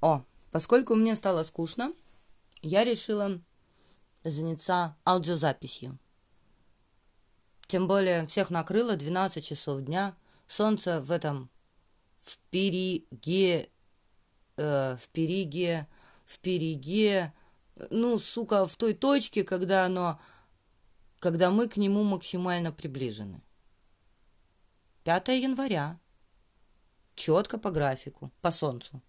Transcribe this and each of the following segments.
О, поскольку мне стало скучно, я решила заняться аудиозаписью. Тем более всех накрыло 12 часов дня. Солнце в этом в периге, э, в периге, в периге, ну, сука, в той точке, когда оно, когда мы к нему максимально приближены. 5 января. Четко по графику, по солнцу.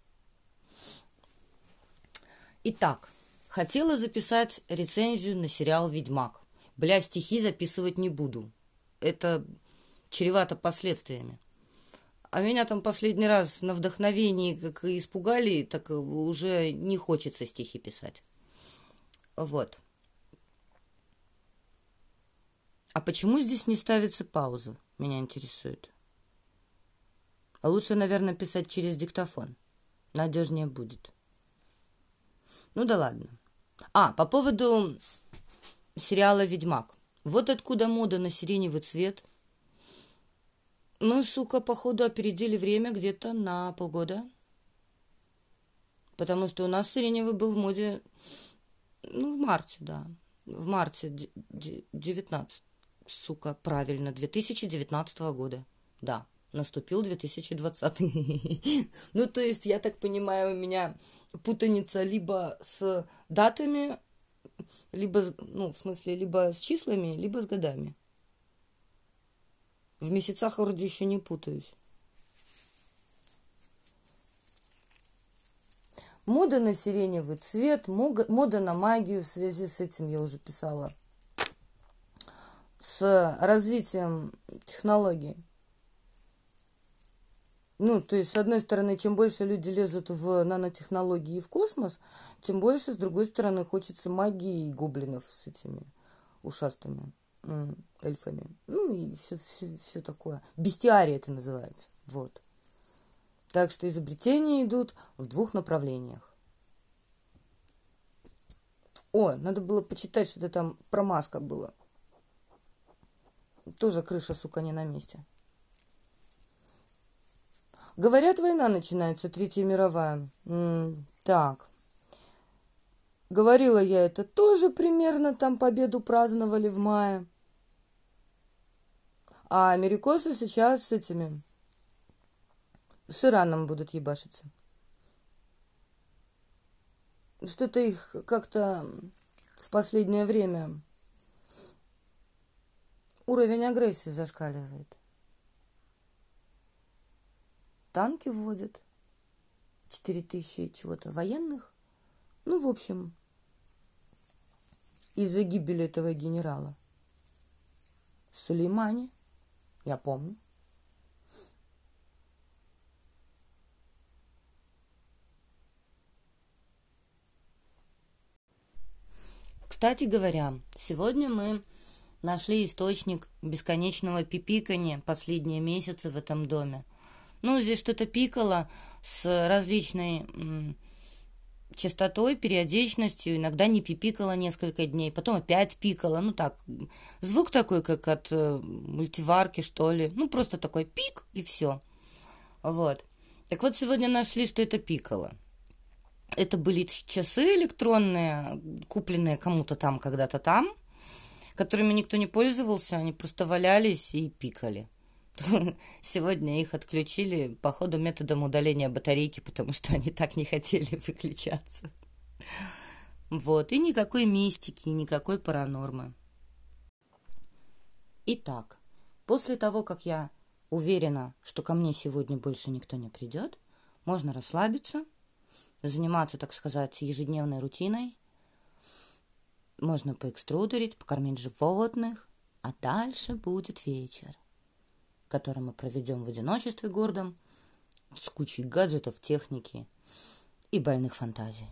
Итак, хотела записать рецензию на сериал «Ведьмак». Бля, стихи записывать не буду. Это чревато последствиями. А меня там последний раз на вдохновении как испугали, так уже не хочется стихи писать. Вот. А почему здесь не ставится пауза? Меня интересует. Лучше, наверное, писать через диктофон. Надежнее будет. Ну да ладно. А, по поводу сериала «Ведьмак». Вот откуда мода на сиреневый цвет. Мы, сука, походу опередили время где-то на полгода. Потому что у нас сиреневый был в моде, ну, в марте, да. В марте 19, сука, правильно, 2019 года. Да, наступил 2020. ну, то есть, я так понимаю, у меня путаница либо с датами, либо, ну, в смысле, либо с числами, либо с годами. В месяцах вроде еще не путаюсь. Мода на сиреневый цвет, мода на магию в связи с этим я уже писала. С развитием технологий. Ну, то есть, с одной стороны, чем больше люди лезут в нанотехнологии и в космос, тем больше, с другой стороны, хочется магии и гоблинов с этими ушастыми эльфами. Ну, и все, все, все такое. Бестиария это называется. Вот. Так что изобретения идут в двух направлениях. О, надо было почитать, что-то там про маска было. Тоже крыша, сука, не на месте. Говорят, война начинается, Третья мировая. М-м, так. Говорила я это тоже примерно, там победу праздновали в мае. А америкосы сейчас с этими, с Ираном будут ебашиться. Что-то их как-то в последнее время уровень агрессии зашкаливает танки вводят, 4 тысячи чего-то военных. Ну, в общем, из-за гибели этого генерала. Сулеймани, я помню. Кстати говоря, сегодня мы нашли источник бесконечного пипикания последние месяцы в этом доме – ну, здесь что-то пикало с различной частотой, периодичностью, иногда не пипикало несколько дней, потом опять пикало, ну так, звук такой, как от э, мультиварки, что ли, ну просто такой пик и все. Вот. Так вот, сегодня нашли, что это пикало. Это были часы электронные, купленные кому-то там, когда-то там, которыми никто не пользовался, они просто валялись и пикали. Сегодня их отключили по ходу методом удаления батарейки, потому что они так не хотели выключаться. Вот, и никакой мистики, никакой паранормы. Итак, после того, как я уверена, что ко мне сегодня больше никто не придет, можно расслабиться, заниматься, так сказать, ежедневной рутиной. Можно поэкструдерить, покормить животных, а дальше будет вечер который мы проведем в одиночестве гордом, с кучей гаджетов, техники и больных фантазий.